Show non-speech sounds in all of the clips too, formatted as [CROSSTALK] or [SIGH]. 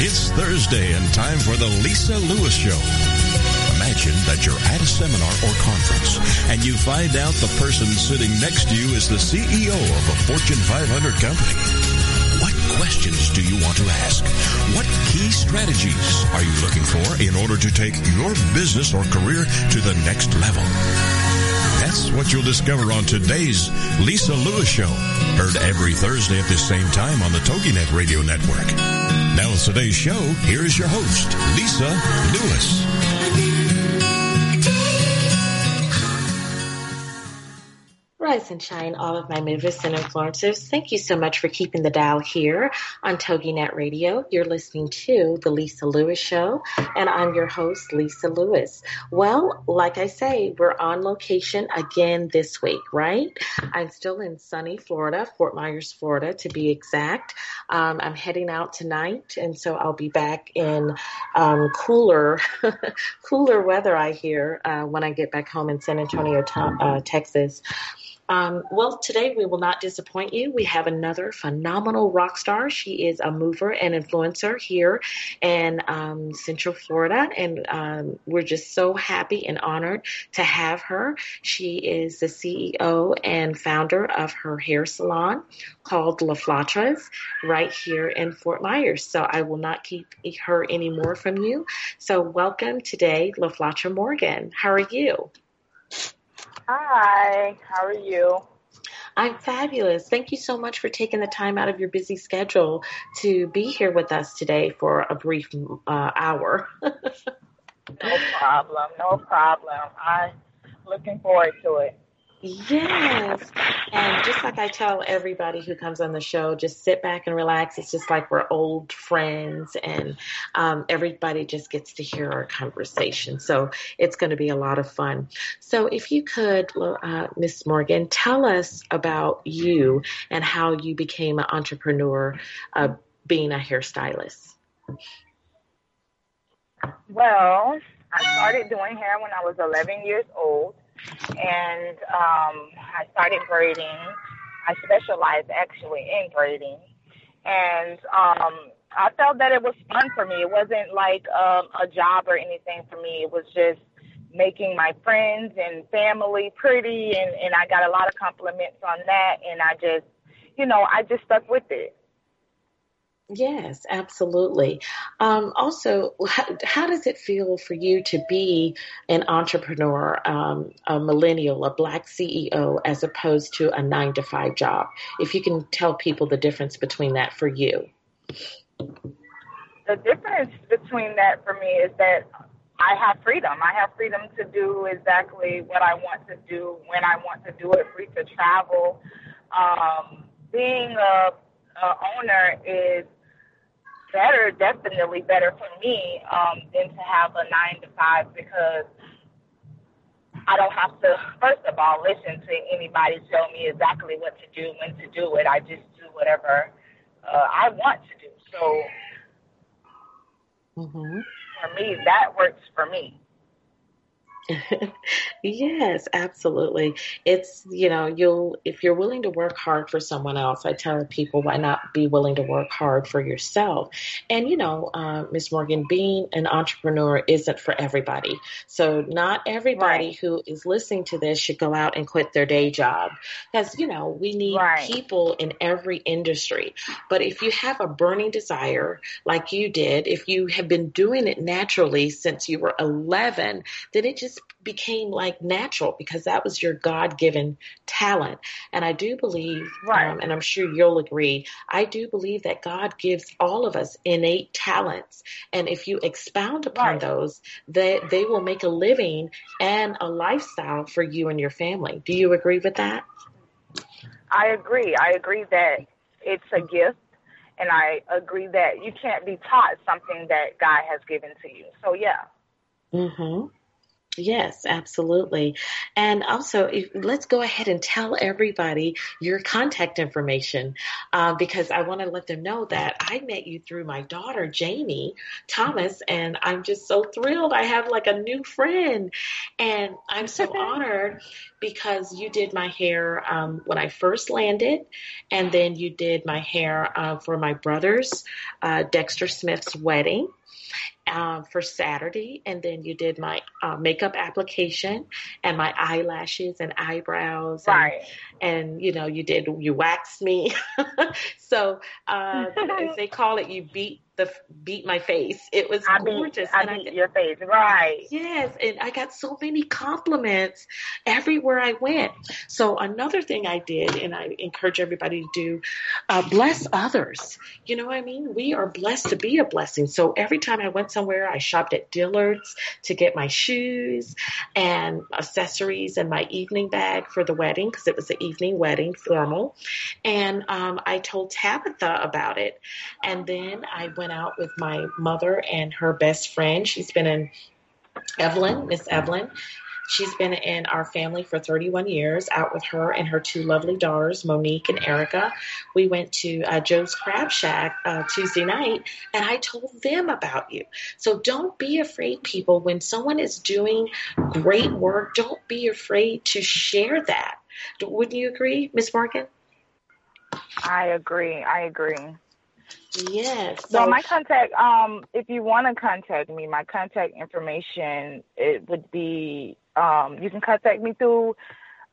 It's Thursday and time for the Lisa Lewis Show. Imagine that you're at a seminar or conference and you find out the person sitting next to you is the CEO of a Fortune 500 company. What questions do you want to ask? What key strategies are you looking for in order to take your business or career to the next level? That's what you'll discover on today's Lisa Lewis Show. Heard every Thursday at this same time on the TogiNet Radio Network. Now with today's show, here is your host, Lisa Lewis. Rise and shine, all of my movers and influencers. Thank you so much for keeping the dial here on TogiNet Radio. You're listening to The Lisa Lewis Show, and I'm your host, Lisa Lewis. Well, like I say, we're on location again this week, right? I'm still in sunny Florida, Fort Myers, Florida, to be exact. Um, I'm heading out tonight, and so I'll be back in um, cooler, [LAUGHS] cooler weather, I hear, uh, when I get back home in San Antonio, uh, Texas. Um, well, today we will not disappoint you. We have another phenomenal rock star. She is a mover and influencer here in um, Central Florida, and um, we're just so happy and honored to have her. She is the CEO and founder of her hair salon called La Flatras right here in Fort Myers. So I will not keep her any more from you. So welcome today, La Flatra Morgan. How are you? Hi, how are you? I'm fabulous. Thank you so much for taking the time out of your busy schedule to be here with us today for a brief uh, hour. [LAUGHS] no problem. No problem. I'm looking forward to it. Yes. And just like I tell everybody who comes on the show, just sit back and relax. It's just like we're old friends and um, everybody just gets to hear our conversation. So it's going to be a lot of fun. So if you could, uh, Miss Morgan, tell us about you and how you became an entrepreneur uh, being a hairstylist. Well, I started doing hair when I was 11 years old and um, I started braiding. I specialized actually in braiding, and um, I felt that it was fun for me. It wasn't like um, a job or anything for me. It was just making my friends and family pretty, and and I got a lot of compliments on that, and I just, you know, I just stuck with it. Yes, absolutely. Um, also, how, how, does it feel for you to be an entrepreneur, um, a millennial, a black CEO, as opposed to a nine to five job? If you can tell people the difference between that for you. The difference between that for me is that I have freedom. I have freedom to do exactly what I want to do when I want to do it, free to travel. Um, being a, a owner is better, definitely better for me um, than to have a nine to five because I don't have to, first of all, listen to anybody tell me exactly what to do, when to do it. I just do whatever uh, I want to do. So mm-hmm. for me, that works for me. [LAUGHS] yes, absolutely. It's, you know, you'll, if you're willing to work hard for someone else, I tell people, why not be willing to work hard for yourself? And, you know, uh, Miss Morgan, being an entrepreneur isn't for everybody. So not everybody right. who is listening to this should go out and quit their day job because, you know, we need right. people in every industry. But if you have a burning desire like you did, if you have been doing it naturally since you were 11, then it just became like natural because that was your God given talent. And I do believe, right. um, and I'm sure you'll agree, I do believe that God gives all of us innate talents. And if you expound upon right. those, they, they will make a living and a lifestyle for you and your family. Do you agree with that? I agree. I agree that it's a gift. And I agree that you can't be taught something that God has given to you. So, yeah. Mm-hmm. Yes, absolutely. And also, if, let's go ahead and tell everybody your contact information uh, because I want to let them know that I met you through my daughter, Jamie Thomas, and I'm just so thrilled. I have like a new friend, and I'm so [LAUGHS] honored because you did my hair um, when I first landed, and then you did my hair uh, for my brother's, uh, Dexter Smith's wedding uh, for Saturday, and then you did my uh, makeup application and my eyelashes and eyebrows, and, right? And you know, you did you waxed me, [LAUGHS] so uh, as they call it, you beat the beat my face. It was I gorgeous. Beat, I beat I, your face, right? Yes, and I got so many compliments everywhere I went. So another thing I did, and I encourage everybody to do, uh, bless others. You know what I mean? We are blessed to be a blessing. So every time I went somewhere, I shopped at Dillard's to get my shoes and accessories and my evening bag for the wedding because it was an evening wedding, formal. And um, I told Tabitha about it, and then I went went out with my mother and her best friend. She's been in Evelyn, Miss Evelyn. She's been in our family for 31 years, out with her and her two lovely daughters, Monique and Erica. We went to uh, Joe's Crab Shack uh, Tuesday night, and I told them about you. So don't be afraid, people. When someone is doing great work, don't be afraid to share that. Wouldn't you agree, Miss Morgan? I agree. I agree. Yes. So, well, my contact, um, if you want to contact me, my contact information it would be, um, you can contact me through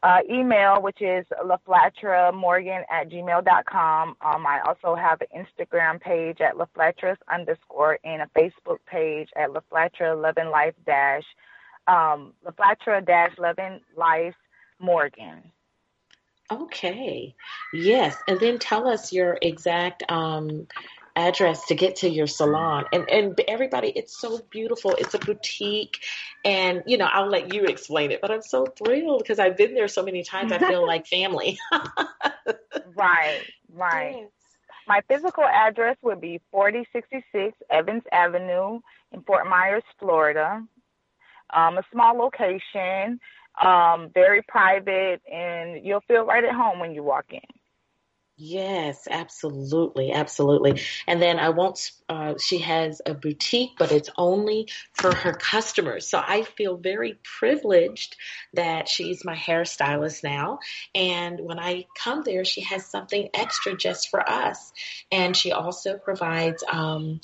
uh, email, which is laflatramorgan at gmail.com. Um, I also have an Instagram page at laflatras underscore and a Facebook page at laflatra 11 life dash, um, laflatra dash 11 life Morgan. Okay. Yes. And then tell us your exact um, address to get to your salon. And and everybody, it's so beautiful. It's a boutique, and you know I'll let you explain it. But I'm so thrilled because I've been there so many times. I feel like family. [LAUGHS] right. Right. Yes. My physical address would be 4066 Evans Avenue in Fort Myers, Florida. Um, a small location um, very private, and you'll feel right at home when you walk in. Yes, absolutely, absolutely. And then I won't. Uh, she has a boutique, but it's only for her customers. So I feel very privileged that she's my hairstylist now. And when I come there, she has something extra just for us. And she also provides um,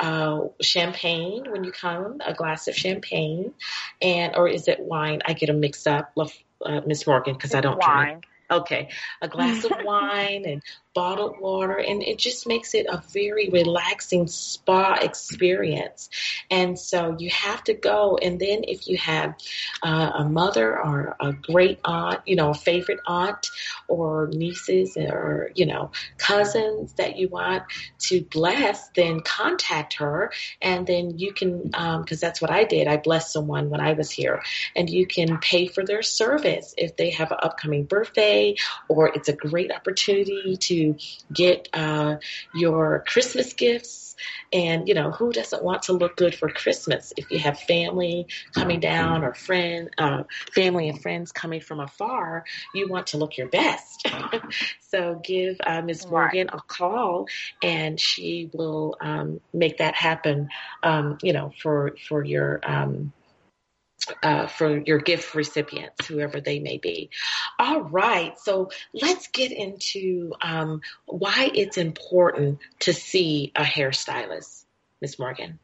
uh, champagne when you come, a glass of champagne, and or is it wine? I get them mixed up, uh, Miss Morgan, because I don't wine. drink. Okay, a glass of [LAUGHS] wine and bottled water, and it just makes it a very relaxing spa experience. And so you have to go. And then if you have uh, a mother or a great aunt, you know, a favorite aunt or nieces or, you know, cousins that you want to bless, then contact her. And then you can, because um, that's what I did. I blessed someone when I was here. And you can pay for their service if they have an upcoming birthday or it's a great opportunity to get uh, your Christmas gifts. And, you know, who doesn't want to look good for Christmas? If you have family coming down or friend, uh, family and friends coming from afar, you want to look your best. [LAUGHS] so give uh, Ms. Morgan a call and she will um, make that happen, um, you know, for, for your, um, uh, for your gift recipients, whoever they may be. All right, so let's get into um, why it's important to see a hairstylist, Miss Morgan.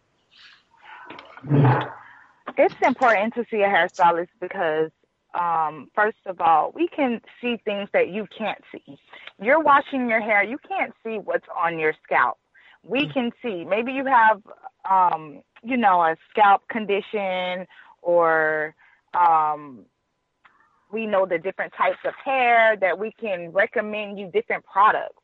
It's important to see a hairstylist because, um, first of all, we can see things that you can't see. You're washing your hair, you can't see what's on your scalp. We can see. Maybe you have, um, you know, a scalp condition or um, we know the different types of hair that we can recommend you different products.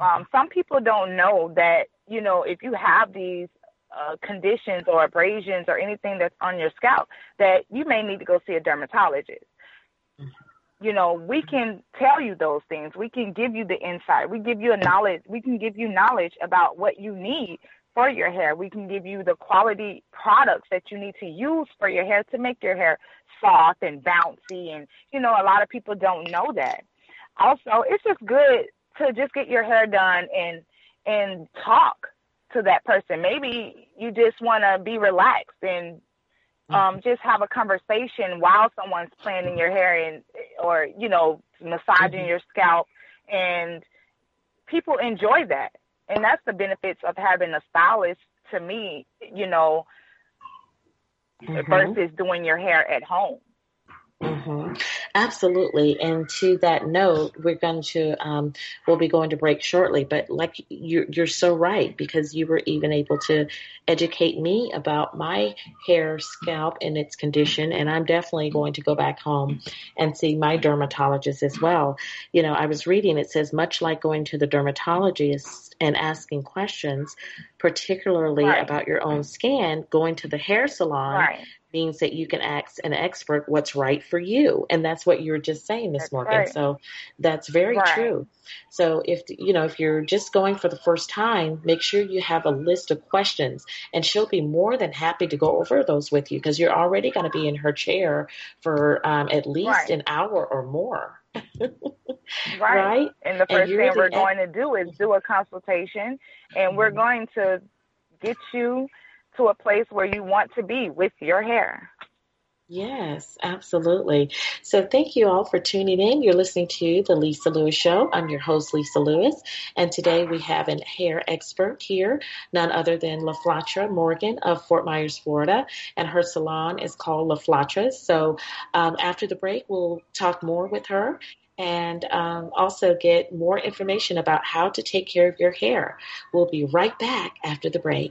Um, some people don't know that, you know, if you have these uh, conditions or abrasions or anything that's on your scalp, that you may need to go see a dermatologist. You know, we can tell you those things. We can give you the insight. We give you a knowledge. We can give you knowledge about what you need for your hair. We can give you the quality products that you need to use for your hair to make your hair soft and bouncy. And, you know, a lot of people don't know that. Also, it's just good to just get your hair done and, and talk to that person. Maybe you just want to be relaxed and um, mm-hmm. just have a conversation while someone's planning your hair and or you know massaging mm-hmm. your scalp and people enjoy that and that's the benefits of having a stylist to me you know mm-hmm. versus doing your hair at home Mm-hmm. Absolutely. And to that note, we're going to, um, we'll be going to break shortly, but like you're, you're so right because you were even able to educate me about my hair, scalp and its condition. And I'm definitely going to go back home and see my dermatologist as well. You know, I was reading, it says much like going to the dermatologist and asking questions, particularly right. about your own skin, going to the hair salon. Right means that you can ask an expert what's right for you. And that's what you were just saying, Miss Morgan. Right. So that's very true. So if you know if you're just going for the first time, make sure you have a list of questions and she'll be more than happy to go over those with you because you're already going to be in her chair for um, at least an hour or more. [LAUGHS] right. right. And the first and thing we're going to do is do a consultation and we're mm-hmm. going to get you to a place where you want to be with your hair. Yes, absolutely. So thank you all for tuning in. You're listening to the Lisa Lewis Show. I'm your host, Lisa Lewis. And today we have an hair expert here, none other than LaFlatra Morgan of Fort Myers, Florida. And her salon is called LaFlatra. So um, after the break, we'll talk more with her and um, also get more information about how to take care of your hair. We'll be right back after the break.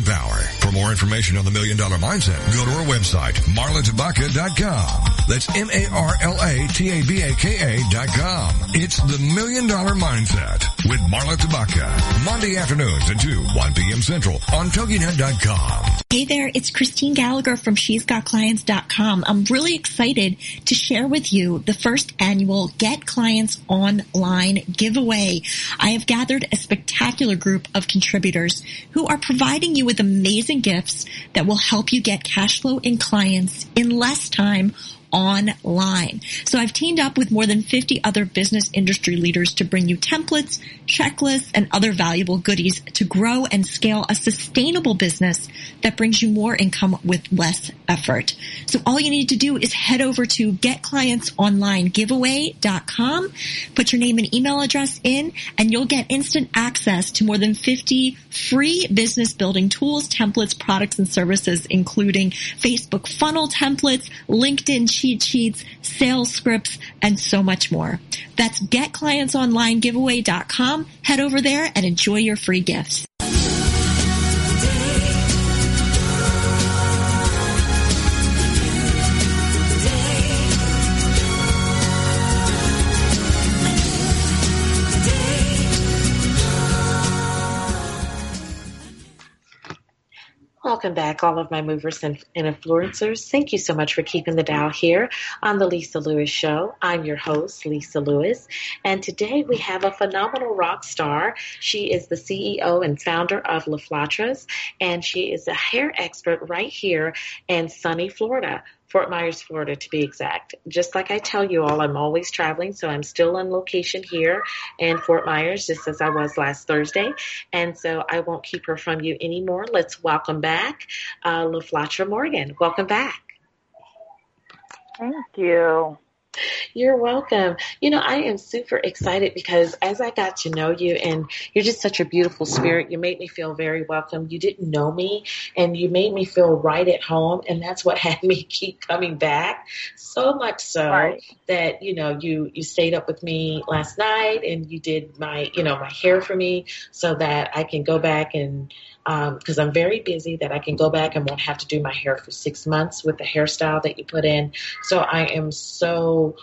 power. For more information on the Million Dollar Mindset, go to our website, marlatabaka.com. That's M-A-R-L-A-T-A-B-A-K-A dot com. It's the Million Dollar Mindset with Marla Tabaka. Monday afternoons at 2, 1 p.m. Central on TogiNet.com. Hey there, it's Christine Gallagher from She's Got Clients.com. I'm really excited to share with you the first annual Get Clients Online giveaway. I have gathered a spectacular group of contributors who are providing you with amazing gifts that will help you get cash flow in clients in less time online. So I've teamed up with more than 50 other business industry leaders to bring you templates, checklists, and other valuable goodies to grow and scale a sustainable business that brings you more income with less effort. So all you need to do is head over to getclientsonlinegiveaway.com, put your name and email address in, and you'll get instant access to more than 50 free business building tools, templates, products, and services, including Facebook funnel templates, LinkedIn cheat sheets, sales scripts, and so much more. That's getclientsonlinegiveaway.com. Head over there and enjoy your free gifts. Welcome back, all of my movers and, influencers. Thank you so much for keeping the dial here on the Lisa Lewis Show. I'm your host, Lisa Lewis, and today we have a phenomenal rock star. She is the CEO and founder of La Flatras, and she is a hair expert right here in sunny Florida. Fort Myers, Florida, to be exact. Just like I tell you all, I'm always traveling, so I'm still on location here in Fort Myers, just as I was last Thursday. And so I won't keep her from you anymore. Let's welcome back uh, LaFlatra Morgan. Welcome back. Thank you. You're welcome. You know, I am super excited because as I got to know you and you're just such a beautiful spirit, you made me feel very welcome. You didn't know me and you made me feel right at home. And that's what [LAUGHS] had me keep coming back. So much so right. that, you know, you, you stayed up with me last night and you did my, you know, my hair for me so that I can go back and, because um, I'm very busy that I can go back and won't have to do my hair for six months with the hairstyle that you put in. So I am so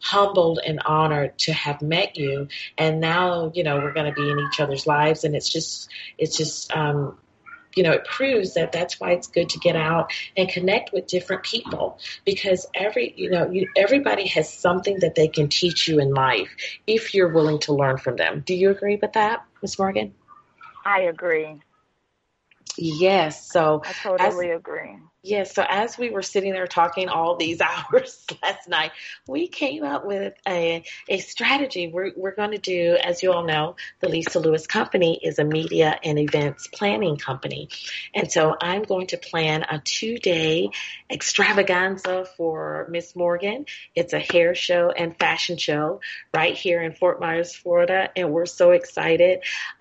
humbled and honored to have met you. And now, you know, we're going to be in each other's lives. And it's just, it's just, um, you know, it proves that that's why it's good to get out and connect with different people because every, you know, you, everybody has something that they can teach you in life if you're willing to learn from them. Do you agree with that, Ms. Morgan? I agree. Yes. So I totally agree. Yes. So as we were sitting there talking all these [LAUGHS] hours last night, we came up with a, a strategy. We're, we're going to do, as you all know, the Lisa Lewis Company is a media and events planning company. And so I'm going to plan a two day extravaganza for Miss Morgan. It's a hair show and fashion show right here in Fort Myers, Florida. And we're so excited.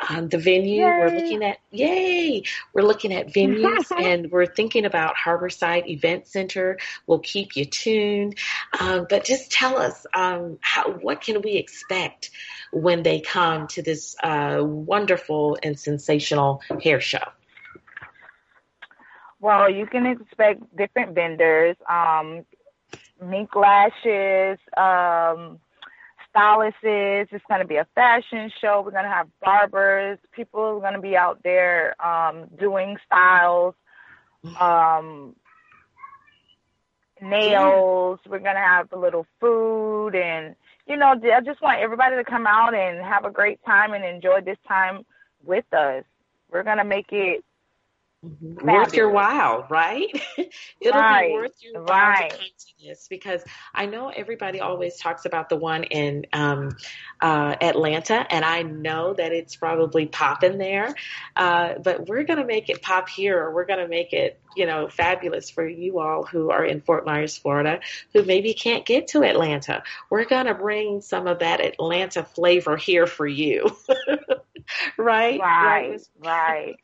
Um, the venue, yay. we're looking at, yay, we're looking at venues [LAUGHS] and we're thinking about Harborside Event Center. We'll keep you tuned. Um, but just tell us, um, how, what can we expect when they come to this uh, wonderful and sensational hair show? Well, you can expect different vendors, um, mink lashes, um, stylists. It's going to be a fashion show. We're going to have barbers. People are going to be out there um, doing styles, um, nails. We're to have a little food. And, you know, I just want everybody to come out and have a great time and enjoy this time with us. We're to make it Mm-hmm. worth your while, right? [LAUGHS] It'll right. be worth your while right. to come to this because I know everybody always talks about the one in um, uh, Atlanta, and I know that it's probably popping there. Uh, but we're going to make it pop here, or we're going to make it, you know, fabulous for you all who are in Fort Myers, Florida, who maybe can't get to Atlanta. We're going to bring some of that Atlanta flavor here for you. [LAUGHS] right? Right. Right.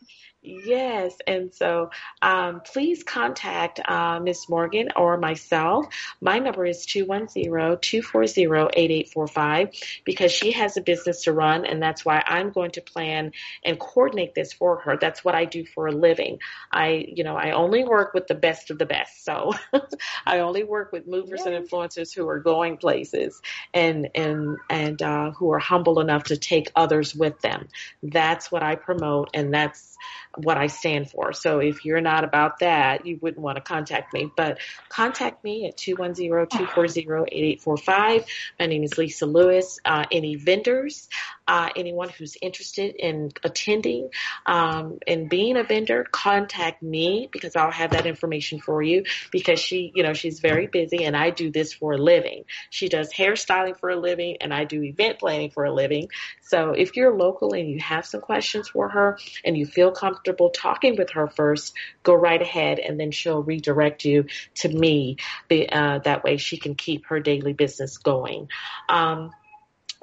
Yes, and so um, please contact uh, Miss Morgan or myself. My number is 210-240-8845 because she has a business to run, and that's why I'm going to plan and coordinate this for her. That's what I do for a living. I, you know, I only work with the best of the best. So [LAUGHS] I only work with movers and influencers who are going places and and and uh, who are humble enough to take others with them. That's what I promote, and that's what I stand for. So if you're not about that, you wouldn't want to contact me. But contact me at 210-240-8845. My name is Lisa Lewis. Uh, any vendors, uh, anyone who's interested in attending um, and being a vendor, contact me because I'll have that information for you because she, you know, she's very busy and I do this for a living. She does hairstyling for a living and I do event planning for a living. So if you're local and you have some questions for her and you feel comfortable talking with her first, go right ahead and then she'll redirect you to me. Uh, that way she can keep her daily business going. Um,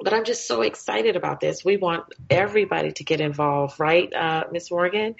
but I'm just so excited about this. We want everybody to get involved, right, uh, Miss Morgan?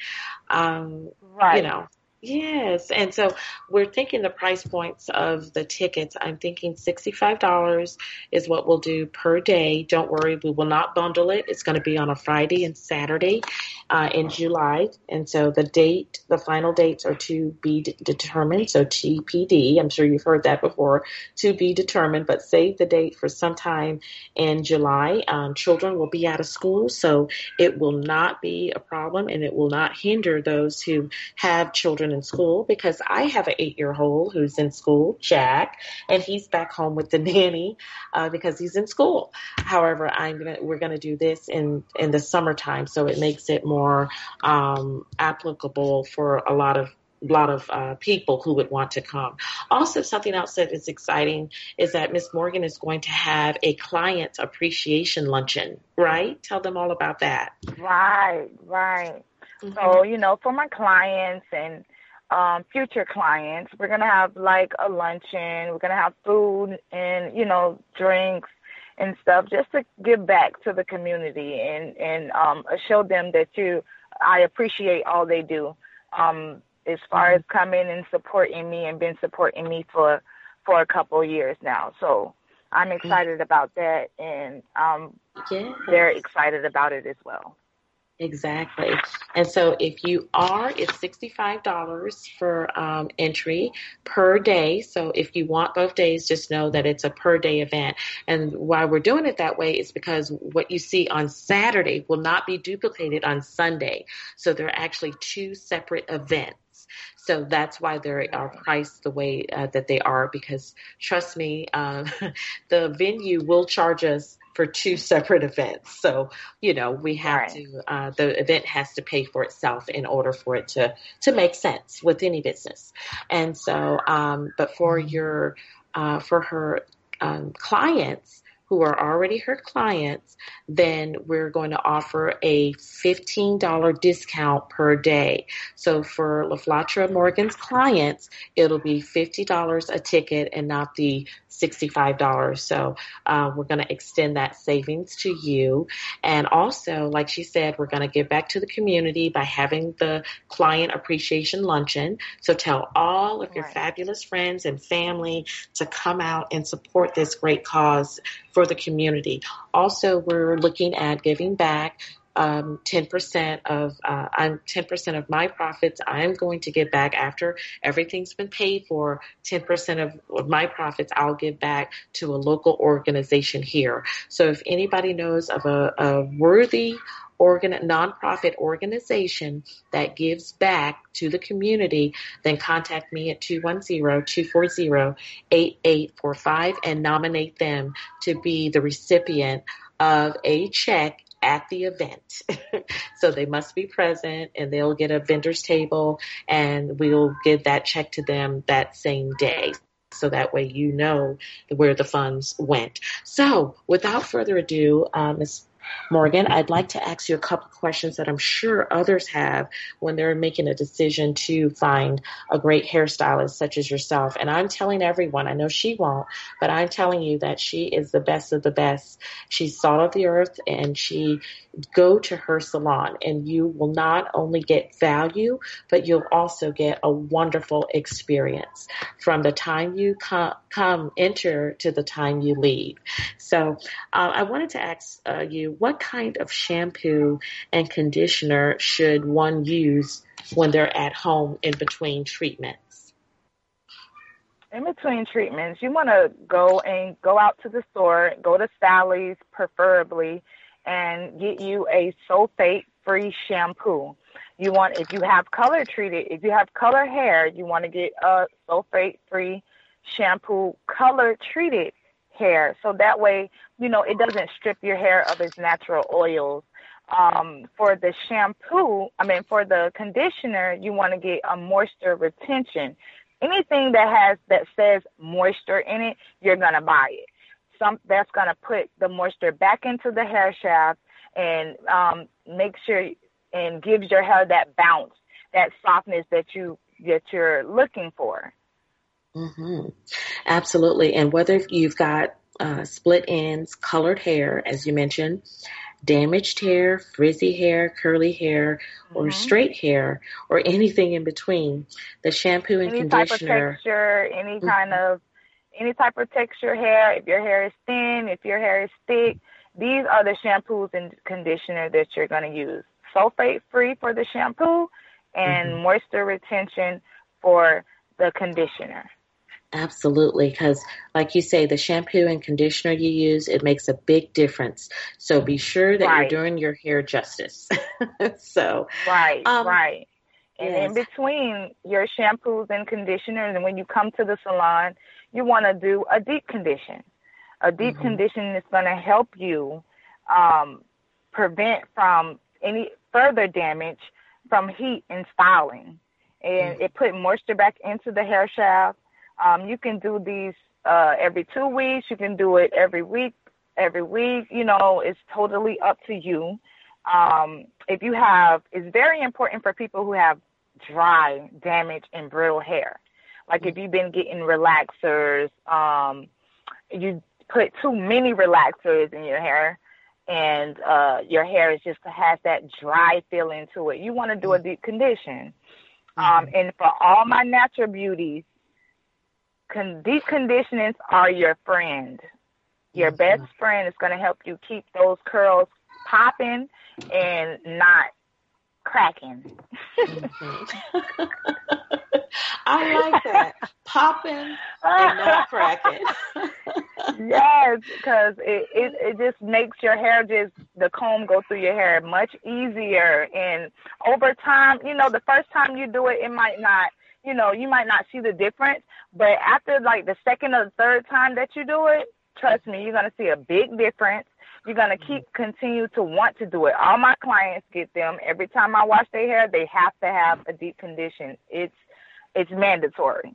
Um, right. You know, Yes, and so we're thinking the price points of the tickets. I'm thinking $65 is what we'll do per day. Don't worry, we will not bundle it. It's going to be on a Friday and Saturday uh, in July. And so the date, the final dates are to be d- determined. So TBD, I'm sure you've heard that before, to be determined, but save the date for sometime in July. Um, children will be out of school, so it will not be a problem and it will not hinder those who have children in school because I have an eight year old who's in school, Jack, and he's back home with the nanny uh, because he's in school. However, I'm gonna we're gonna do this in in the summertime, so it makes it more um, applicable for a lot of a lot of uh, people who would want to come. Also, something else that is exciting is that Miss Morgan is going to have a client appreciation luncheon, right? Tell them all about that. Right, right. Mm-hmm. So, you know, for my clients and um, future clients. We're gonna have like a luncheon. We're gonna have food and you know drinks and stuff just to give back to the community and and um, show them that you I appreciate all they do. Um, as far mm-hmm. as coming and supporting me and been supporting me for for a couple of years now. So I'm mm-hmm. excited about that and um yeah. they're excited about it as well. Exactly. And so if you are, it's $65 for um, entry per day. So if you want both days, just know that it's a per day event. And why we're doing it that way is because what you see on Saturday will not be duplicated on Sunday. So they're actually two separate events. So that's why they are priced the way uh, that they are because trust me, uh, [LAUGHS] the venue will charge us for two separate events. So, you know, we have right. to, uh, the event has to pay for itself in order for it to, to make sense with any business. And so, um, but for mm-hmm. your, uh, for her, um, clients, who are already her clients, then we're going to offer a $15 discount per day. So for LaFlatra Morgan's clients, it'll be $50 a ticket and not the $65. So uh, we're going to extend that savings to you. And also, like she said, we're going to give back to the community by having the client appreciation luncheon. So tell all of your right. fabulous friends and family to come out and support this great cause for the community. Also, we're looking at giving back um, 10% of uh, I'm 10% of my profits I'm going to give back after everything's been paid for 10% of, of my profits I'll give back to a local organization here so if anybody knows of a, a worthy organ nonprofit organization that gives back to the community, then contact me at 210-240-8845 and nominate them to be the recipient of a check at the event. [LAUGHS] so they must be present and they'll get a vendor's table and we'll give that check to them that same day. So that way you know where the funds went. So without further ado, uh, Ms. Morgan, I'd like to ask you a couple of questions that I'm sure others have when they're making a decision to find a great hairstylist such as yourself. And I'm telling everyone, I know she won't, but I'm telling you that she is the best of the best. She's salt of the earth and she go to her salon and you will not only get value, but you'll also get a wonderful experience from the time you come, come enter to the time you leave. So uh, I wanted to ask uh, you, what kind of shampoo and conditioner should one use when they're at home in between treatments? In between treatments, you want to go and go out to the store, go to Sally's preferably, and get you a sulfate free shampoo. You want, if you have color treated, if you have color hair, you want to get a sulfate free shampoo, color treated hair. So that way, you know, it doesn't strip your hair of its natural oils. Um, for the shampoo, I mean, for the conditioner, you want to get a moisture retention. Anything that has that says moisture in it, you're gonna buy it some that's to put the moisture back into the hair shaft and um, make sure and gives your hair that bounce, that softness that you that you're looking for. Mm-hmm. Absolutely, and whether you've got uh, split ends, colored hair, as you mentioned, damaged hair, frizzy hair, curly hair, or mm-hmm. straight hair, or anything in between. The shampoo and any conditioner. Type of texture, any mm-hmm. kind of any type of texture hair. If your hair is thin, if your hair is thick, these are the shampoos and conditioner that you're going to use. Sulfate free for the shampoo and mm-hmm. moisture retention for the conditioner. Absolutely, because like you say, the shampoo and conditioner you use, it makes a big difference. So be sure that right. you're doing your hair justice. [LAUGHS] so right, um, right. And yes. in between your shampoos and conditioners, and when you come to the salon, you want to do a deep condition. A deep mm-hmm. condition is going to help you um, prevent from any further damage from heat and styling, and mm-hmm. it put moisture back into the hair shaft um, you can do these uh, every two weeks. You can do it every week. Every week, you know, it's totally up to you. Um, if you have, it's very important for people who have dry, damaged, and brittle hair. Like if you've been getting relaxers, um, you put too many relaxers in your hair, and uh, your hair is just has that dry feeling to it. You want to do a deep condition. Um, mm-hmm. and for all my natural beauties, con- deep conditionings are your friend. Your mm-hmm. best friend is going to help you keep those curls popping and not cracking. mm-hmm. [LAUGHS] I like that. Popping and not [LAUGHS] cracking. yes, [LAUGHS] because it, it it just makes your hair just the comb go through your hair much easier. And over time, you know, the first time you do it, it might not you know, you might not see the difference, but after like the second or the third time that you do it, trust me, you're gonna see a big difference. You're gonna mm-hmm. keep continue to want to do it. All my clients get them every time I wash their hair. They have to have a deep condition. It's it's mandatory.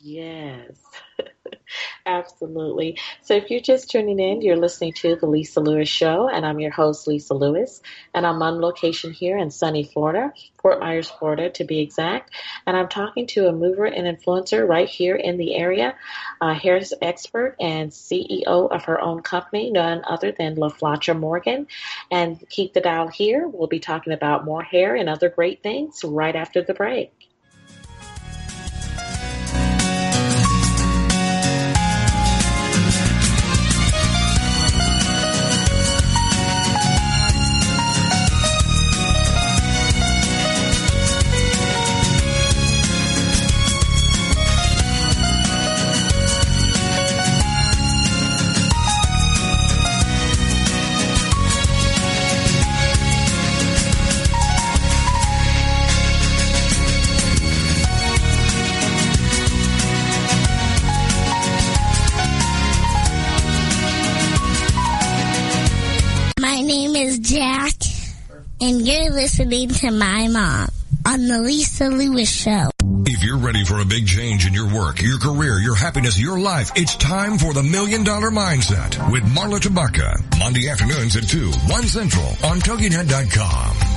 Yes, [LAUGHS] absolutely. So if you're just tuning in, you're listening to The Lisa Lewis Show, and I'm your host, Lisa Lewis, and I'm on location here in sunny Florida, Fort Myers, Florida to be exact, and I'm talking to a mover and influencer right here in the area, a hair expert and CEO of her own company, none other than LaFlatra Morgan. And keep the dial here. We'll be talking about more hair and other great things right after the break. Listening to my mom on the Lisa Lewis Show. If you're ready for a big change in your work, your career, your happiness, your life, it's time for the Million Dollar Mindset with Marla Tabaka. Monday afternoons at 2, 1 Central on TogiNet.com.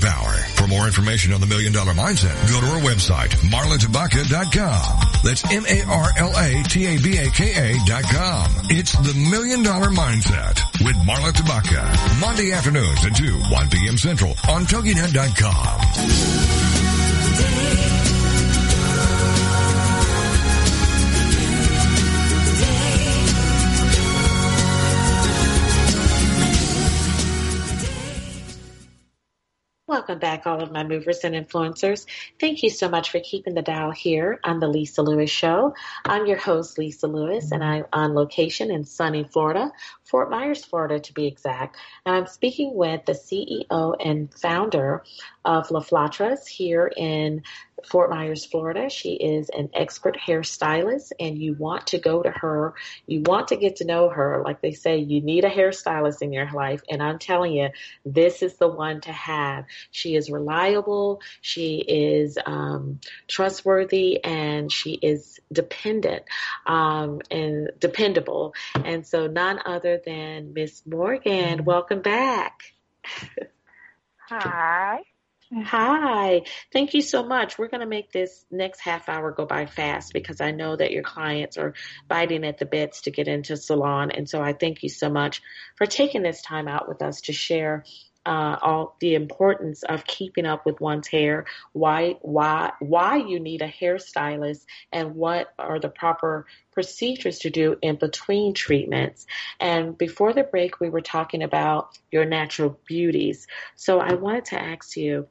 For more information on the Million Dollar Mindset, go to our website, marlatabaka.com. That's M-A-R-L-A-T-A-B-A-K-A dot com. It's the Million Dollar Mindset with Marla Tabaka. Monday afternoons at 2, 1 p.m. Central on TogiNet.com. Welcome back, all of my movers and influencers. Thank you so much for keeping the dial here on the Lisa Lewis Show. I'm your host, Lisa Lewis, and I'm on location in sunny Florida, Fort Myers, Florida to be exact. And I'm speaking with the CEO and founder of La Flatras here in Fort Myers, Florida. She is an expert hairstylist, and you want to go to her. You want to get to know her. Like they say, you need a hairstylist in your life. And I'm telling you, this is the one to have. She is reliable, she is um, trustworthy, and she is dependent um, and dependable. And so, none other than Miss Morgan. Welcome back. Hi. Hi. Thank you so much. We're going to make this next half hour go by fast because I know that your clients are biting at the bits to get into salon. And so I thank you so much for taking this time out with us to share uh, all the importance of keeping up with one's hair, why why why you need a hairstylist, and what are the proper procedures to do in between treatments. And before the break, we were talking about your natural beauties. So I wanted to ask you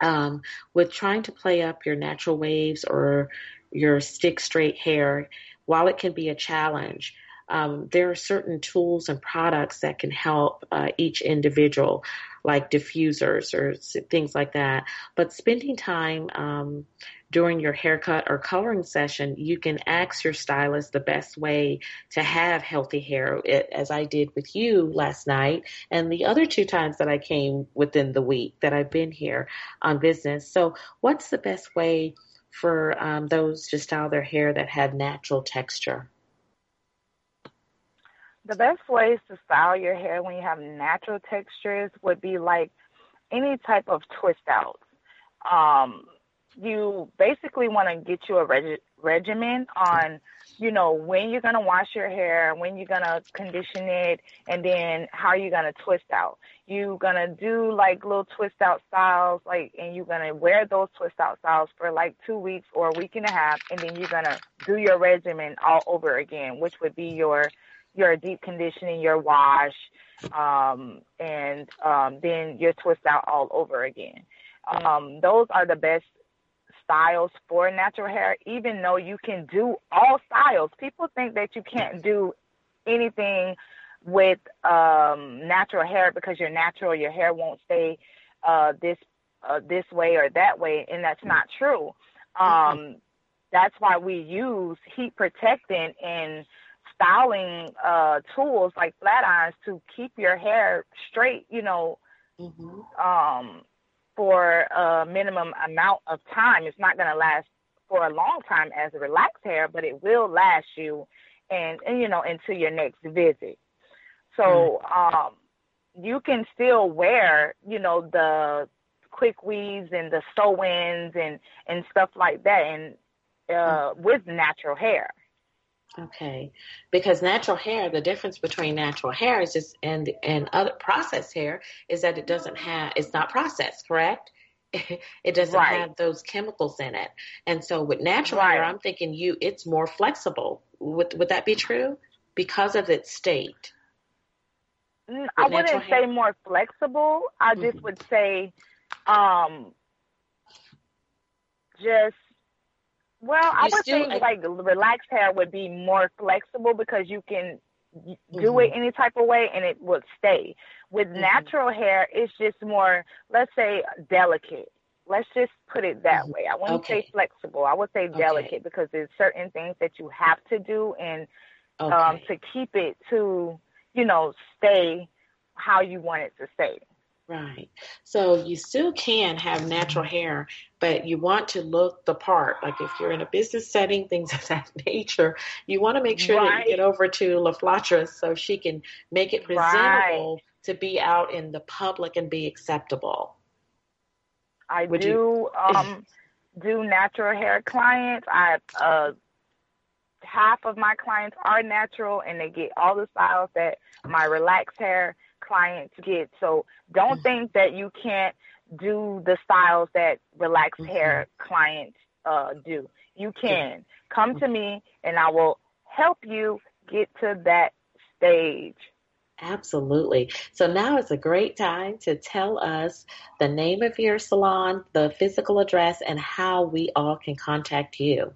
um, with trying to play up your natural waves or your stick straight hair, while it can be a challenge, um, there are certain tools and products that can help uh, each individual, like diffusers or things like that. But spending time um, during your haircut or coloring session, you can ask your stylist the best way to have healthy hair, as I did with you last night and the other two times that I came within the week that I've been here on business. So, what's the best way for um, those to style their hair that have natural texture? The best ways to style your hair when you have natural textures would be like any type of twist outs. Um, you basically want to get you a reg- regimen on, you know, when you're going to wash your hair, when you're going to condition it, and then how you're going to twist out. You're going to do like little twist out styles, like, and you're going to wear those twist out styles for like two weeks or a week and a half, and then you're going to do your regimen all over again, which would be your, your deep conditioning, your wash, um, and um, then your twist out all over again. Um, those are the best styles for natural hair, even though you can do all styles. People think that you can't do anything with um, natural hair because you're natural, your hair won't stay uh, this uh, this way or that way, and that's not true. Um, that's why we use heat protectant and styling uh, tools like flat irons to keep your hair straight. You know, mm-hmm. um, for a minimum amount of time. It's not going to last for a long time as a relaxed hair, but it will last you and, and you know until your next visit. So um, you can still wear you know the quick weaves and the sew-ins and and stuff like that and uh, with natural hair. Okay, because natural hair, the difference between natural hair is just and and other processed hair is that it doesn't have it's not processed, correct? [LAUGHS] it doesn't right. have those chemicals in it, and so with natural right. hair, I'm thinking you it's more flexible. Would would that be true because of its state? Mm, with I wouldn't say more flexible. I mm-hmm. just would say, um, just well, you I would still, think like relaxed hair would be more flexible because you can mm-hmm. do it any type of way and it would stay. With mm-hmm. natural hair, it's just more, let's say, delicate. Let's just put it that mm-hmm. way. I wouldn't okay. say flexible. I would say delicate okay. because there's certain things that you have to do and um, okay. um, to keep it to, you know, stay how you want it to stay. Right. So you still can have natural hair, but you want to look the part. Like if you're in a business setting, things [LAUGHS] of that nature, you want to make sure right. that you get over to La Flatra so she can make it presentable right. to be out in the public and be acceptable. I Would do you... um, do natural hair clients. I uh, half of my clients are natural and they get all the styles that my relaxed hair clients get. So don't mm-hmm. think that you can't do the styles that relaxed mm-hmm. hair clients uh, do. You can come to me and I will help you get to that stage. Absolutely. So now is a great time to tell us the name of your salon, the physical address, and how we all can contact you.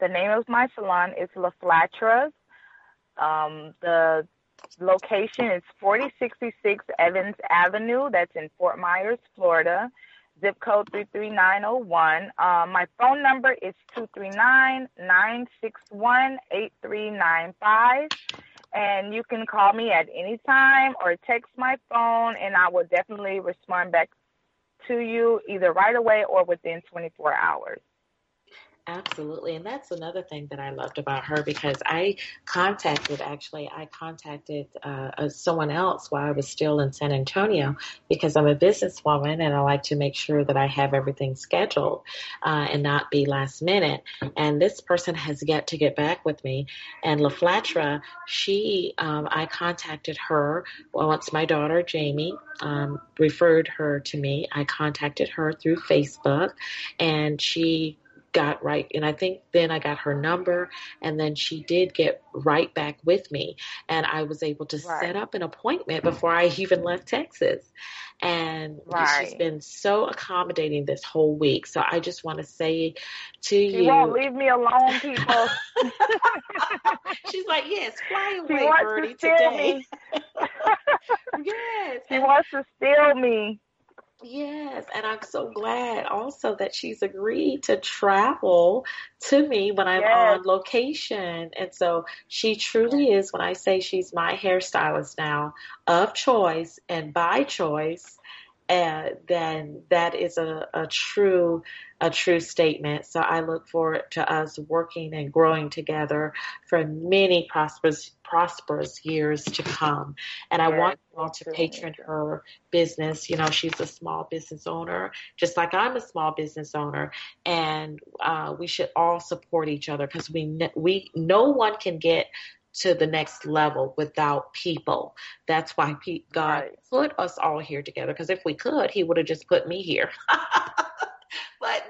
The name of my salon is La Flatras. Um, the location is 4066 Evans Avenue. That's in Fort Myers, Florida. zip code 33901. Um, my phone number is 239 961 8395. And you can call me at any time or text my phone, and I will definitely respond back to you either right away or within 24 hours. Absolutely. And that's another thing that I loved about her because I contacted, actually, I contacted uh, someone else while I was still in San Antonio because I'm a businesswoman and I like to make sure that I have everything scheduled uh, and not be last minute. And this person has yet to get back with me. And LaFlatra, she, um, I contacted her once my daughter, Jamie, um, referred her to me. I contacted her through Facebook and she got right. And I think then I got her number and then she did get right back with me. And I was able to right. set up an appointment before I even left Texas. And right. she's been so accommodating this whole week. So I just want to say to you. You won't leave me alone, people. [LAUGHS] she's like, yes, fly away, Birdie, to today. [LAUGHS] yes. She wants to steal me. Yes, and I'm so glad also that she's agreed to travel to me when I'm yes. on location. And so she truly is, when I say she's my hairstylist now, of choice and by choice, and then that is a, a true a true statement. So I look forward to us working and growing together for many prosperous prosperous years to come. And I want you all to patron her business. You know, she's a small business owner, just like I'm a small business owner, and uh, we should all support each other because we we no one can get to the next level without people. That's why God right. put us all here together. Because if we could, He would have just put me here. [LAUGHS]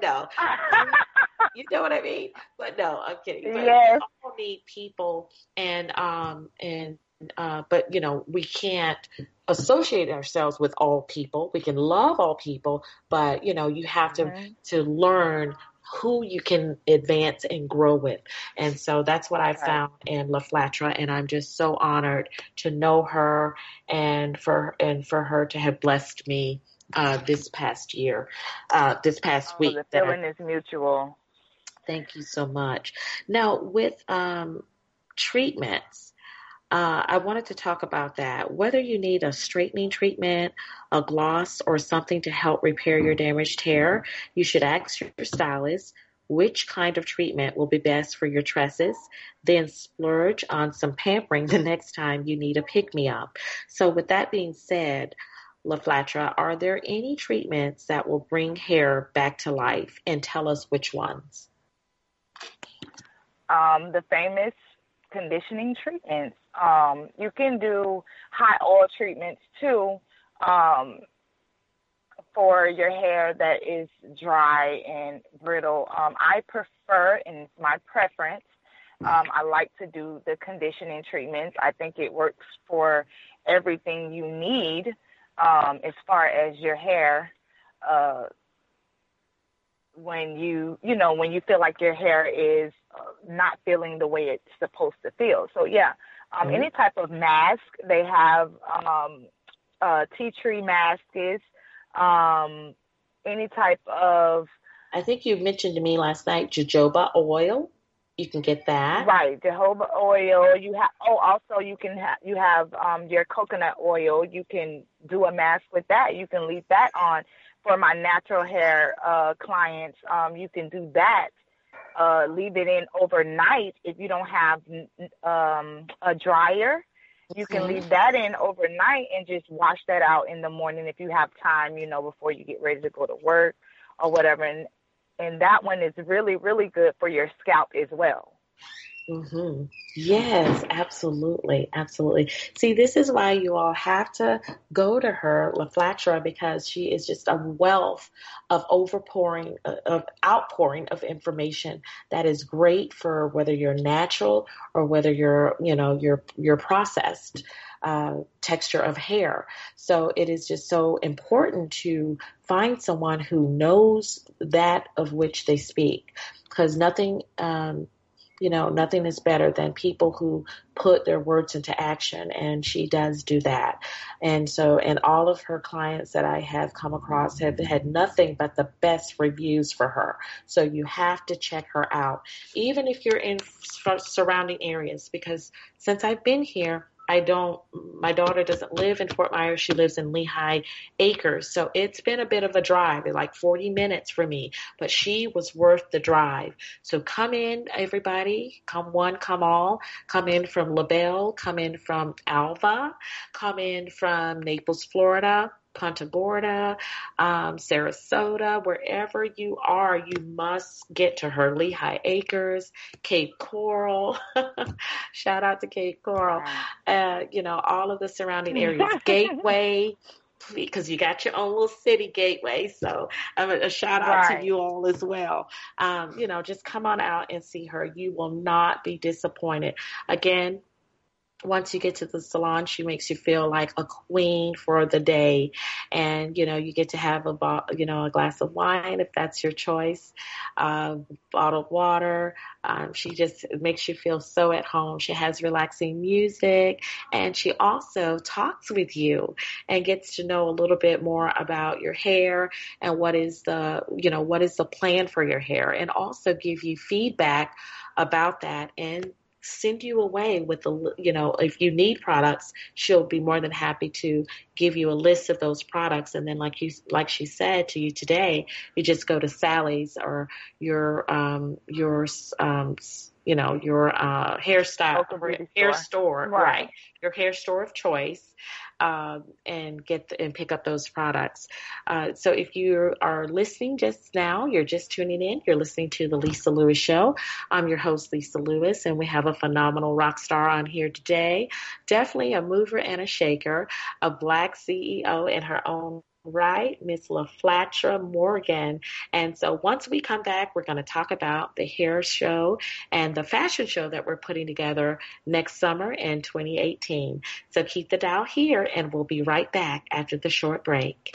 but no, [LAUGHS] you know what I mean. But no, I'm kidding. But yes. we all need people, and um, and uh, but you know, we can't associate ourselves with all people. We can love all people, but you know, you have to to learn who you can advance and grow with. And so that's what I found in La Flatra and I'm just so honored to know her and for and for her to have blessed me uh, this past year, uh, this past oh, week. The feeling I, is mutual. Thank you so much. Now with um, treatments, uh, I wanted to talk about that. Whether you need a straightening treatment, a gloss, or something to help repair your damaged hair, you should ask your stylist which kind of treatment will be best for your tresses, then splurge on some pampering the [LAUGHS] next time you need a pick me up. So, with that being said, LaFlatra, are there any treatments that will bring hair back to life? And tell us which ones. Um, the famous conditioning treatments. Um, you can do high oil treatments too um, for your hair that is dry and brittle. Um, I prefer, and it's my preference, um, I like to do the conditioning treatments. I think it works for everything you need um, as far as your hair. Uh, when you you know when you feel like your hair is uh, not feeling the way it's supposed to feel. So yeah, um, mm-hmm. any type of mask they have um, uh, tea tree masks, um, any type of. I think you mentioned to me last night jojoba oil. You can get that. Right, jojoba oil. You have. Oh, also you can have. You have um, your coconut oil. You can do a mask with that. You can leave that on for my natural hair uh, clients, um, you can do that. Uh, leave it in overnight if you don't have um, a dryer. You can mm-hmm. leave that in overnight and just wash that out in the morning if you have time, you know, before you get ready to go to work or whatever. And and that one is really really good for your scalp as well. Mm-hmm. Yes, absolutely, absolutely. See, this is why you all have to go to her, LaFlatra, because she is just a wealth of overpouring, uh, of outpouring of information that is great for whether you're natural or whether you're, you know, you're you're processed. Uh, texture of hair. So it is just so important to find someone who knows that of which they speak because nothing um, you know, nothing is better than people who put their words into action, and she does do that. And so, and all of her clients that I have come across have had nothing but the best reviews for her. So you have to check her out, even if you're in surrounding areas, because since I've been here, I don't, my daughter doesn't live in Fort Myers. She lives in Lehigh Acres. So it's been a bit of a drive, like 40 minutes for me, but she was worth the drive. So come in, everybody. Come one, come all. Come in from LaBelle. Come in from Alva. Come in from Naples, Florida. Punta Gorda, um, Sarasota, wherever you are, you must get to her. Lehigh Acres, Cape Coral. [LAUGHS] Shout out to Cape Coral. Uh, you know, all of the surrounding [LAUGHS] areas. Gateway because you got your own little city gateway. So um, a shout out right. to you all as well. Um, you know, just come on out and see her. You will not be disappointed. Again, once you get to the salon, she makes you feel like a queen for the day. And, you know, you get to have a, bo- you know, a glass of wine if that's your choice, uh, bottled water. Um, she just makes you feel so at home. She has relaxing music and she also talks with you and gets to know a little bit more about your hair and what is the, you know, what is the plan for your hair and also give you feedback about that and send you away with the you know if you need products she'll be more than happy to give you a list of those products and then like you like she said to you today you just go to sally's or your um your um you know your uh hairstyle hair store, store right. right your hair store of choice um, and get the, and pick up those products. Uh, so if you are listening just now, you're just tuning in. You're listening to the Lisa Lewis Show. I'm your host, Lisa Lewis, and we have a phenomenal rock star on here today. Definitely a mover and a shaker, a black CEO in her own right, Miss LaFlatra Morgan. And so once we come back, we're going to talk about the hair show and the fashion show that we're putting together next summer in 2018. So keep the dial here and we'll be right back after the short break.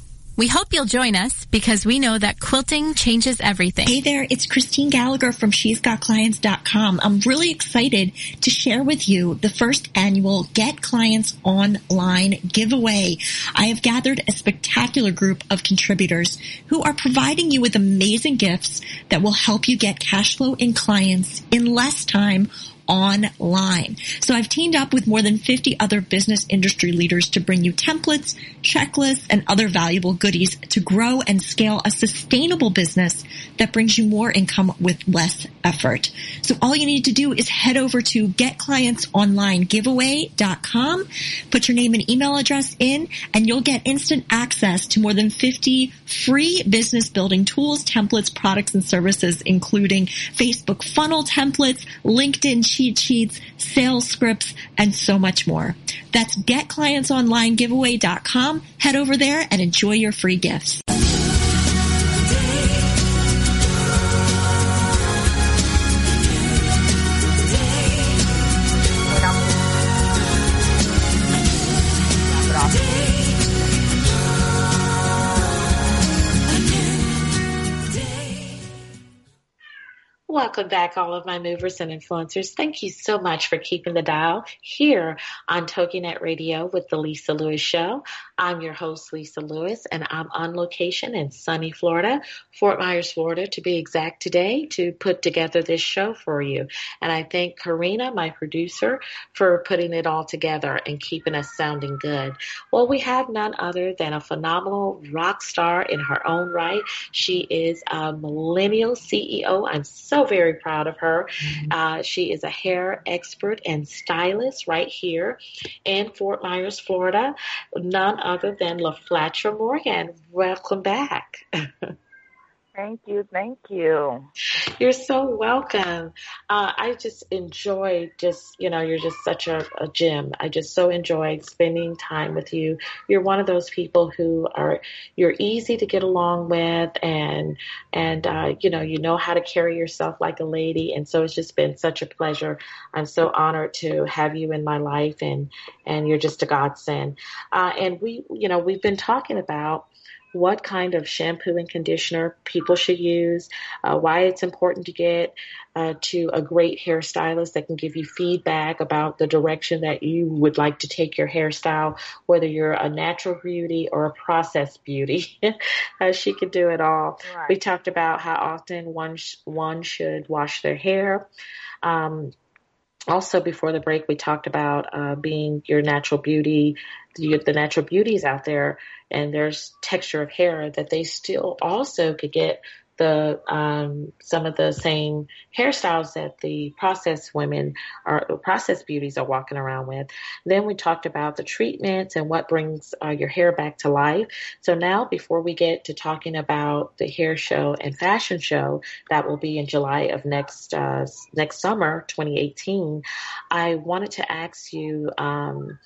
We hope you'll join us because we know that quilting changes everything. Hey there, it's Christine Gallagher from She's Got Clients.com. I'm really excited to share with you the first annual Get Clients Online giveaway. I have gathered a spectacular group of contributors who are providing you with amazing gifts that will help you get cash flow in clients in less time online. So I've teamed up with more than 50 other business industry leaders to bring you templates, checklists, and other valuable goodies to grow and scale a sustainable business that brings you more income with less effort. So all you need to do is head over to getclientsonlinegiveaway.com, put your name and email address in, and you'll get instant access to more than 50 free business building tools, templates, products, and services, including Facebook funnel templates, LinkedIn cheat sheets, sales scripts, and so much more. That's getclientsonlinegiveaway.com. Head over there and enjoy your free gifts. Welcome back, all of my movers and influencers. Thank you so much for keeping the dial here on TogiNet Radio with the Lisa Lewis Show. I'm your host, Lisa Lewis, and I'm on location in sunny Florida, Fort Myers, Florida, to be exact today, to put together this show for you. And I thank Karina, my producer, for putting it all together and keeping us sounding good. Well, we have none other than a phenomenal rock star in her own right. She is a millennial CEO. I'm so very proud of her. Mm-hmm. Uh, she is a hair expert and stylist right here in Fort Myers, Florida. None other than LaFlatra Morgan. Welcome back. [LAUGHS] Thank you. Thank you. You're so welcome. Uh, I just enjoy just, you know, you're just such a, a gem. I just so enjoyed spending time with you. You're one of those people who are, you're easy to get along with and, and, uh, you know, you know how to carry yourself like a lady. And so it's just been such a pleasure. I'm so honored to have you in my life and, and you're just a godsend. Uh, and we, you know, we've been talking about, what kind of shampoo and conditioner people should use, uh, why it's important to get uh, to a great hairstylist that can give you feedback about the direction that you would like to take your hairstyle, whether you're a natural beauty or a processed beauty. [LAUGHS] uh, she could do it all. Right. We talked about how often one sh- one should wash their hair. Um, also, before the break, we talked about uh, being your natural beauty, the, the natural beauties out there, and there's texture of hair that they still also could get the um, some of the same hairstyles that the processed women or processed beauties are walking around with. Then we talked about the treatments and what brings uh, your hair back to life. So now, before we get to talking about the hair show and fashion show that will be in July of next uh, next summer, 2018, I wanted to ask you. Um,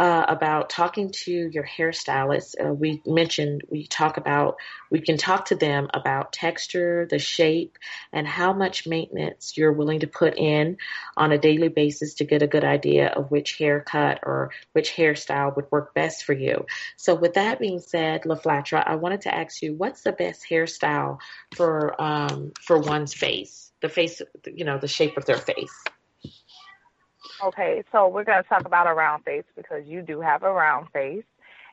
uh, about talking to your hairstylist. Uh, we mentioned we talk about we can talk to them about texture, the shape, and how much maintenance you're willing to put in on a daily basis to get a good idea of which haircut or which hairstyle would work best for you. So, with that being said, LaFlatra, I wanted to ask you, what's the best hairstyle for um, for one's face, the face, you know, the shape of their face? Okay, so we're going to talk about a round face because you do have a round face.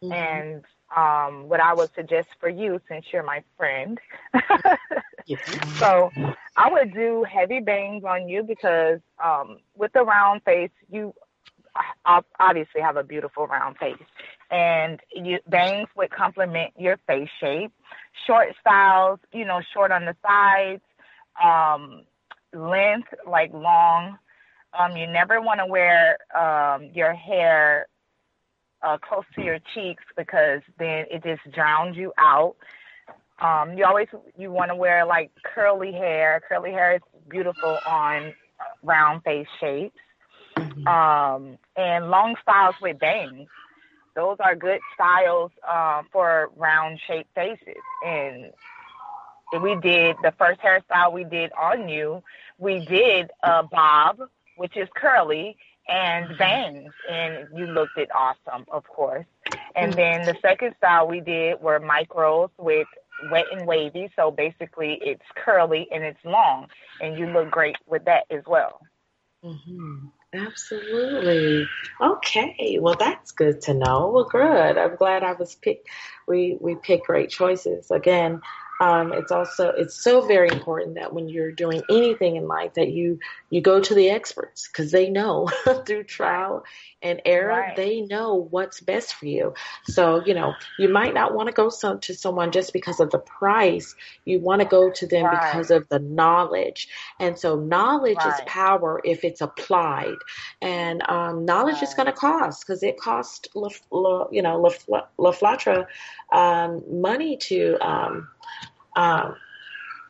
Mm-hmm. And um, what I would suggest for you, since you're my friend, [LAUGHS] so I would do heavy bangs on you because um, with the round face, you obviously have a beautiful round face. And you, bangs would complement your face shape. Short styles, you know, short on the sides, um, length, like long um, you never want to wear um, your hair uh, close to your cheeks because then it just drowns you out. Um, you always you want to wear like curly hair. Curly hair is beautiful on round face shapes. Mm-hmm. Um, and long styles with bangs. Those are good styles uh, for round shaped faces. And we did the first hairstyle we did on you. We did a bob which is curly, and mm-hmm. bangs, and you looked it awesome, of course. And then the second style we did were micros with wet and wavy. So basically, it's curly and it's long, and you look great with that as well. Mm-hmm. Absolutely. Okay. Well, that's good to know. Well, good. I'm glad I was picked. We we pick great choices. Again, um, it's also it's so very important that when you're doing anything in life that you you go to the experts because they know [LAUGHS] through trial and error right. they know what's best for you so you know you might not want to go some, to someone just because of the price you want to go to them right. because of the knowledge and so knowledge right. is power if it's applied and um, knowledge is going to cost because it cost La, La, you know La, La Flatra um, money to um, um,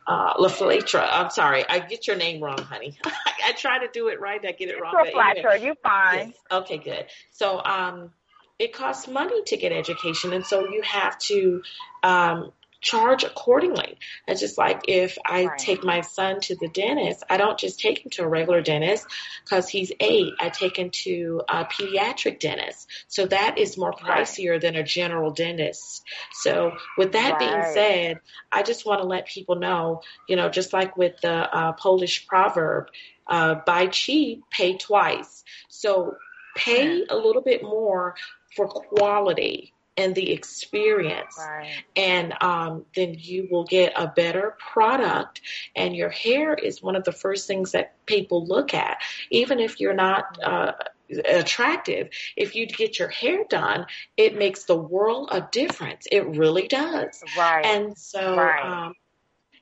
uh, LaFlatra. I'm sorry, I get your name wrong, honey. [LAUGHS] I try to do it right, I get it wrong. LaFlatra, anyway. you fine. Yes. Okay, good. So, um, it costs money to get education, and so you have to um, charge accordingly. It's just like if I Right. take my son to the dentist, I don't just take him to a regular dentist because he's eight. I take him to a pediatric dentist. So that is more Right. pricier than a general dentist. So with that being said, I just want to let people know, you know, just like with the uh, Polish proverb, uh, buy cheap, pay twice. So pay a little bit more for quality and the experience Right. and um, then you will get a better product. And your hair is one of the first things that people look at, even if you're not uh, attractive. If you get your hair done, it makes the world a difference. It really does. Right. And so, Right. um,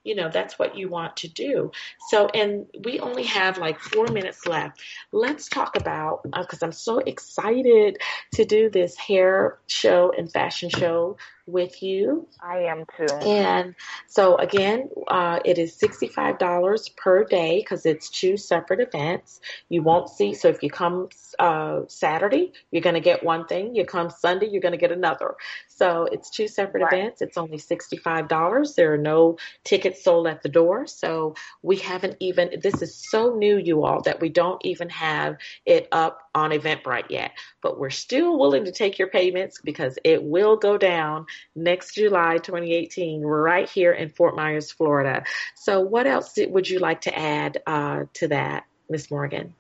you know, that's what you want to do. So, and we only have like four minutes left. Let's talk about, uh, because I'm so excited to do this hair show and fashion show with you. I am too. And so again, uh, it is $65 per day because it's two separate events. You won't see, so if you come uh, Saturday, you're going to get one thing. You come Sunday, you're going to get another. So it's two separate Right. events. It's only $65. There are no tickets sold at the door. So we haven't even, this is so new, you all, that we don't even have it up on Eventbrite yet. But we're still willing to take your payments because it will go down next July 2018 right here in Fort Myers, Florida. So what else would you like to add uh, to that, Miss Morgan?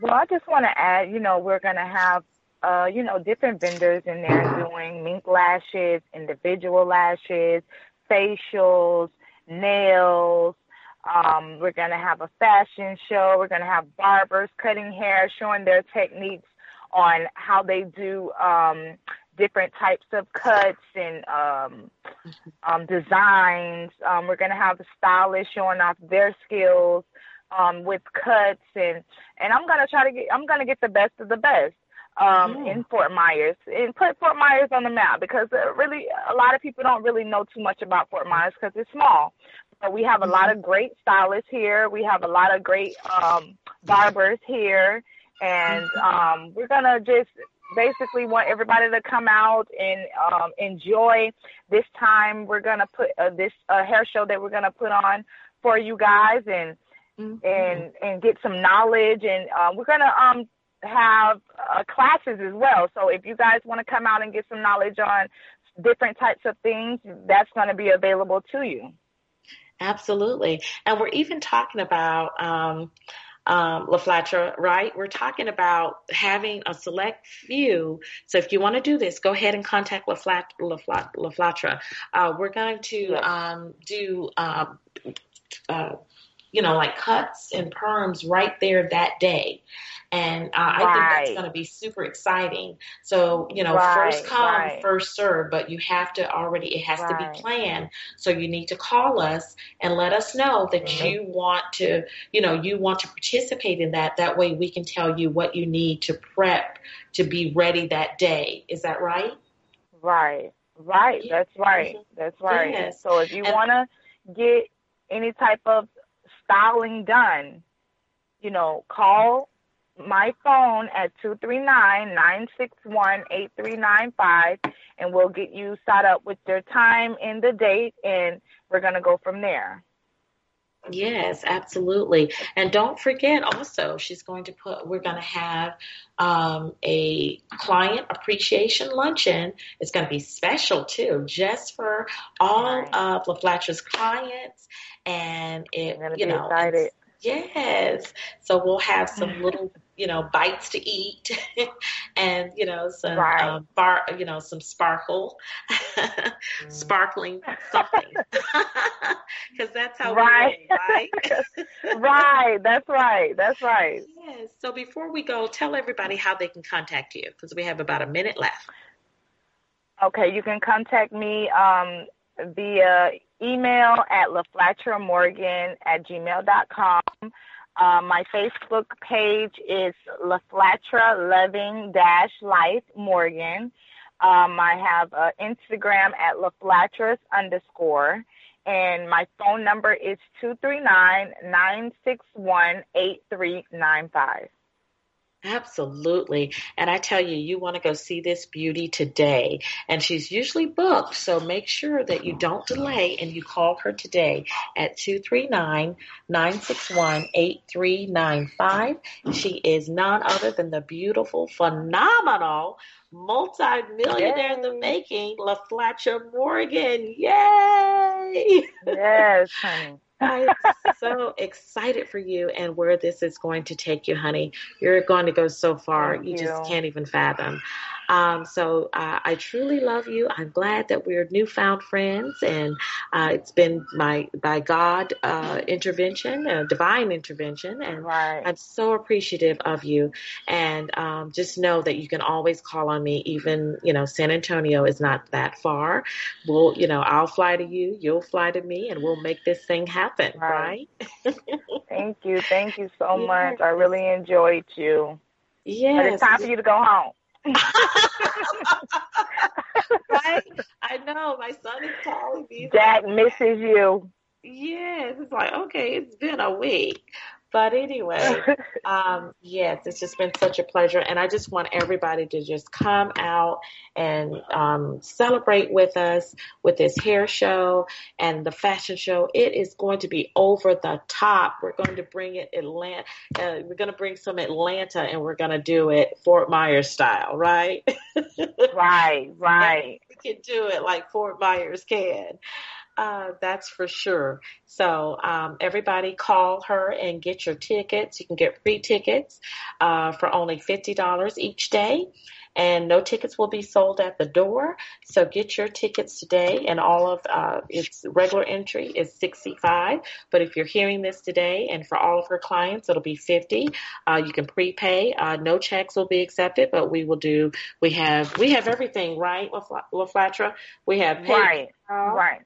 Well, I just want to add, you know, we're going to have, uh, you know, different vendors in there doing mink lashes, individual lashes, facials, nails. Um, we're going to have a fashion show. We're going to have barbers cutting hair, showing their techniques on how they do um, different types of cuts and um, um, designs. Um, we're going to have the stylists showing off their skills um, with cuts and and I'm gonna try to get I'm gonna get the best of the best um, Mhm. in Fort Myers and put Fort Myers on the map because uh, really a lot of people don't really know too much about Fort Myers because it's small. But we have a lot of great stylists here. We have a lot of great um, barbers here, and um, we're gonna just basically want everybody to come out and um, enjoy this time. We're gonna put uh, this uh, hair show that we're gonna put on for you guys and and and get some knowledge and uh, we're gonna um have uh, classes as well so if you guys want to come out and get some knowledge on different types of things that's going to be available to you Absolutely. And we're even talking about um, um, La Flatra, right? We're talking about having a select few. So if you want to do this, go ahead and contact La, Flat, La, Flat, La Flatra. Uh, we're going to um, do, um, uh, you know, like cuts and perms right there that day. And uh, I think that's going to be super exciting. So, you know, Right, first come, right. first serve, but you have to already, it has to be planned. So you need to call us and let us know that Mhm. you want to, you know, you want to participate in that. That way we can tell you what you need to prep to be ready that day. Is that right? right right Yeah. that's right Mhm. that's right Yes. so if you want to get any type of styling done you know call my phone at 239-961-8395 and we'll get you set up with your time and the date and we're going to go from there. Yes, absolutely. And don't forget also, she's going to put, we're going to have um, a client appreciation luncheon. It's going to be special too, just for all of La Flatra's clients. And it, you be know, excited. Yes. So we'll have some [LAUGHS] little, you know, bites to eat [LAUGHS] and, you know, some Right. uh, bar, you know, some sparkle, [LAUGHS] sparkling something. Because that's how Right. we roll, right? right, that's right. That's right. yes. So before we go, tell everybody how they can contact you because we have about a minute left. Okay, you can contact me um, via email at laflatramorgan at gmail.com. Um, my Facebook page is LaFlatra Loving Dash Life Morgan. Um, I have uh, Instagram at LaFlatras underscore. And my phone number is 239 961 8395. Absolutely. And I tell you, you want to go see this beauty today. And she's usually booked. So make sure that you don't delay and you call her today at 239-961-8395. She is none other than the beautiful, phenomenal, multi-millionaire Yay. in the making, LaFlatra Morgan. Yay! Yes, honey. I'm so excited for you and where this is going to take you, honey. You're going to go so far, you, you, just can't even fathom. Um, so uh, I truly love you. I'm glad that we're newfound friends, and uh, it's been my by God uh, intervention, uh, divine intervention, and right. I'm so appreciative of you. And um, just know that you can always call on me. Even you know, San Antonio is not that far. We'll, you know, I'll fly to you, you'll fly to me, and we'll make this thing happen. Right? right? thank you, thank you so [LAUGHS] yes. much. I really enjoyed you. Yes. It's time for you to go home. Right? [LAUGHS] I know. My son is calling me. Jack misses you. Yes. It's like, okay, it's been a week. But anyway, [LAUGHS] um, yes, it's just been such a pleasure. And I just want everybody to just come out and um, celebrate with us with this hair show and the fashion show. It is going to be over the top. We're going to bring it Atlanta. Uh, we're going to bring some Atlanta and we're going to do it Fort Myers style, right? [LAUGHS] right, right. we can do it like Fort Myers can. Uh, that's for sure. So um, everybody call her and get your tickets. You can get free tickets uh, for only fifty dollars each day, and no tickets will be sold at the door. So get your tickets today, and all of uh, its regular entry is sixty five. But if you're hearing this today, and for all of her clients, it'll be fifty. Uh, you can prepay. Uh, no checks will be accepted, but we will do. We have we have everything right, LaFlatra. We have PayPal, right, right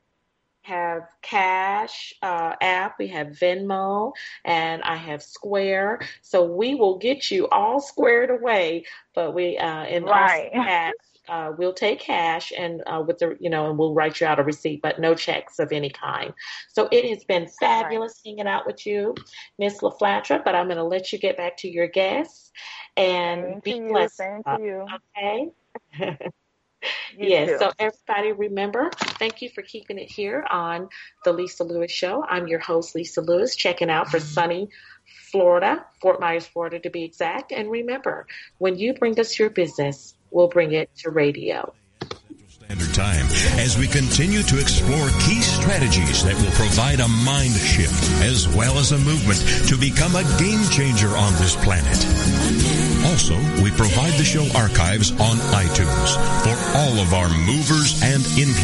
have Cash uh, app, we have Venmo, and I have Square. So we will get you all squared away, but we uh, in right. [LAUGHS] cash. Uh, we'll take cash and uh, with the you know and we'll write you out a receipt, but no checks of any kind. So it has been fabulous right. hanging out with you, Miss LaFlatra. But I'm going to let you get back to your guests and Thank be you. blessed. Thank you. Okay. [LAUGHS] [LAUGHS] yes. So everybody remember, thank you for keeping it here on the Lisa Lewis Show. I'm your host, Lisa Lewis, checking out for sunny Florida, Fort Myers, Florida to be exact. And remember, when you bring us your business, we'll bring it to radio. Standard Time as we continue to explore key strategies that will provide a mind shift as well as a movement to become a game changer on this planet. Also, we provide the show archives on iTunes for all of our movers and influencers.